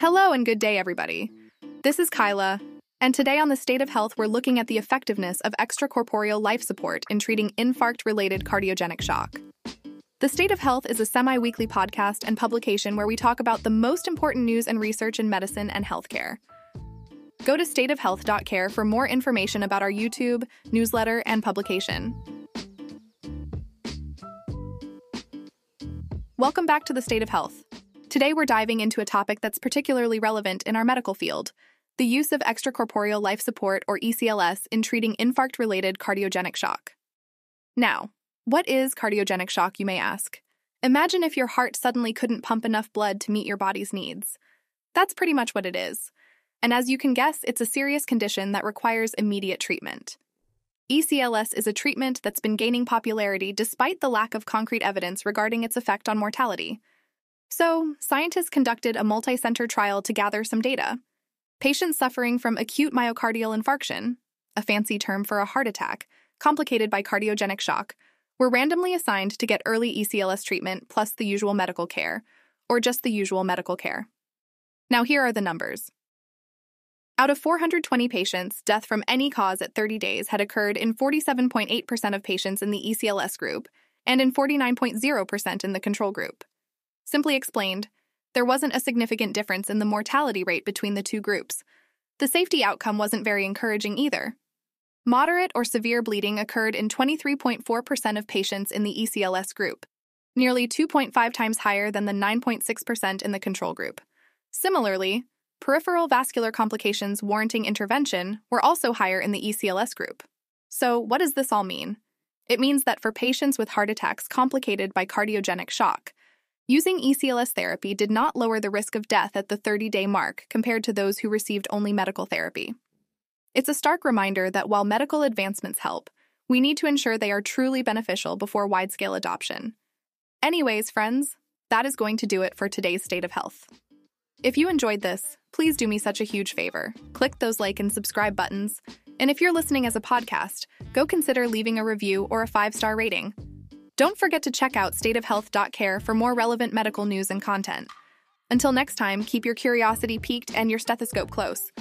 Hello and good day, everybody. This is Kyla, and today on the State of Health, we're looking at the effectiveness of extracorporeal life support in treating infarct related cardiogenic shock. The State of Health is a semi weekly podcast and publication where we talk about the most important news and research in medicine and healthcare. Go to stateofhealth.care for more information about our YouTube, newsletter, and publication. Welcome back to the State of Health. Today, we're diving into a topic that's particularly relevant in our medical field the use of extracorporeal life support, or ECLS, in treating infarct related cardiogenic shock. Now, what is cardiogenic shock, you may ask? Imagine if your heart suddenly couldn't pump enough blood to meet your body's needs. That's pretty much what it is. And as you can guess, it's a serious condition that requires immediate treatment. ECLS is a treatment that's been gaining popularity despite the lack of concrete evidence regarding its effect on mortality. So, scientists conducted a multi center trial to gather some data. Patients suffering from acute myocardial infarction, a fancy term for a heart attack, complicated by cardiogenic shock, were randomly assigned to get early ECLS treatment plus the usual medical care, or just the usual medical care. Now, here are the numbers. Out of 420 patients, death from any cause at 30 days had occurred in 47.8% of patients in the ECLS group and in 49.0% in the control group. Simply explained, there wasn't a significant difference in the mortality rate between the two groups. The safety outcome wasn't very encouraging either. Moderate or severe bleeding occurred in 23.4% of patients in the ECLS group, nearly 2.5 times higher than the 9.6% in the control group. Similarly, peripheral vascular complications warranting intervention were also higher in the ECLS group. So, what does this all mean? It means that for patients with heart attacks complicated by cardiogenic shock, Using ECLS therapy did not lower the risk of death at the 30 day mark compared to those who received only medical therapy. It's a stark reminder that while medical advancements help, we need to ensure they are truly beneficial before wide scale adoption. Anyways, friends, that is going to do it for today's State of Health. If you enjoyed this, please do me such a huge favor. Click those like and subscribe buttons. And if you're listening as a podcast, go consider leaving a review or a five star rating. Don't forget to check out stateofhealth.care for more relevant medical news and content. Until next time, keep your curiosity peaked and your stethoscope close.